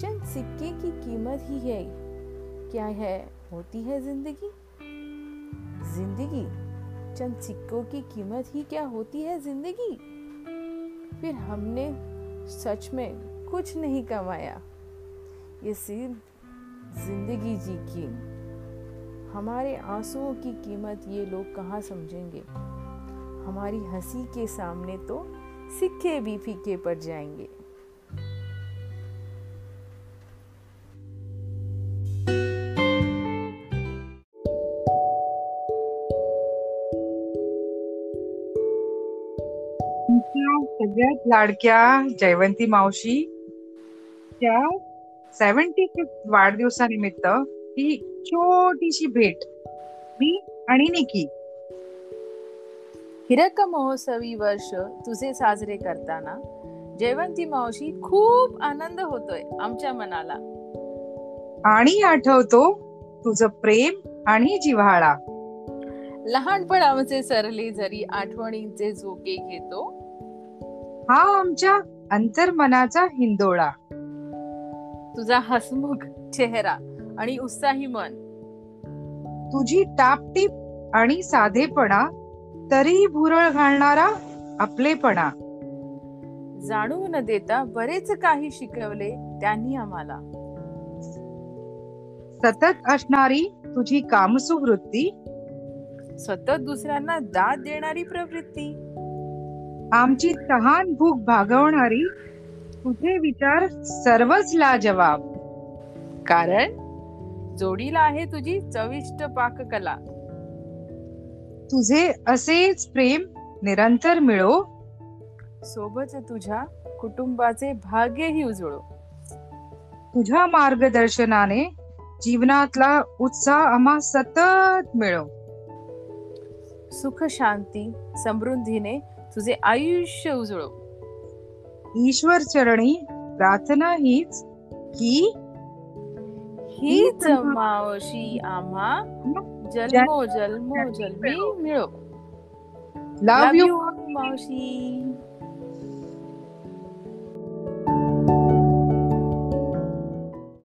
चंद सिक्के की कीमत ही है। क्या है? होती है ज़िंदगी। ज़िंदगी? चंद सिक्कों की कीमत ही क्या होती है ज़िंदगी? फिर हमने सच में कुछ नहीं कमाया। ये सिर्फ़ ज़िंदगी जी की। हमारे आंसुओं की कीमत ये लोग कहाँ समझेंगे? हमारी हँसी के सामने तो सिक्के भी फीके पड़ जाएँगे। सगळ्यात लाडक्या जयवंती मावशी त्या सेव्हन्टी फिफ्थ वाढदिवसानिमित्त ही छोटीशी भेट मी आणि निकी. हिरक महोत्सवी वर्ष तुझे साजरे करताना जयवंती मावशी खूप आनंद होतोय आमच्या मनाला. आणि आठवतो तुझं प्रेम आणि जिव्हाळा. लहानपण आमचे सरले जरी आठवणींचे झोके घेतो हा आमच्या अंतर्मनाचा हिंदोळा. तुझा हसमुख चेहरा आणि उत्साही मन. तुझी टापटीप आणि साधेपणा तरी भुरळ घालणारा आपलेपणा. जाणू न देता बरेच काही शिकवले त्यांनी आम्हाला. सतत असणारी तुझी कामसू वृत्ती सतत दुसऱ्यांना दाद देणारी प्रवृत्ती. आमची तहान भूक भागवणारी तुझे विचार सर्वच लाजवाब. कारण जोडीला आहे तुझी चविष्ट पाककला. तुझे असेच प्रेम निरंतर मिळो. सोबत तुझ्या कुटुंबाचे भाग्यही उजळो. तुझ्या मार्गदर्शनाने जीवनातला उत्साह आम्हा सतत मिळो. सुख शांती समृद्धीने तुझे आयुष्य उजळो ईश्वर चरणी प्रार्थना हीच की हीच मावशी आम्हा जन्मो जन्मो जन्मी मिळो. लव यू मावशी.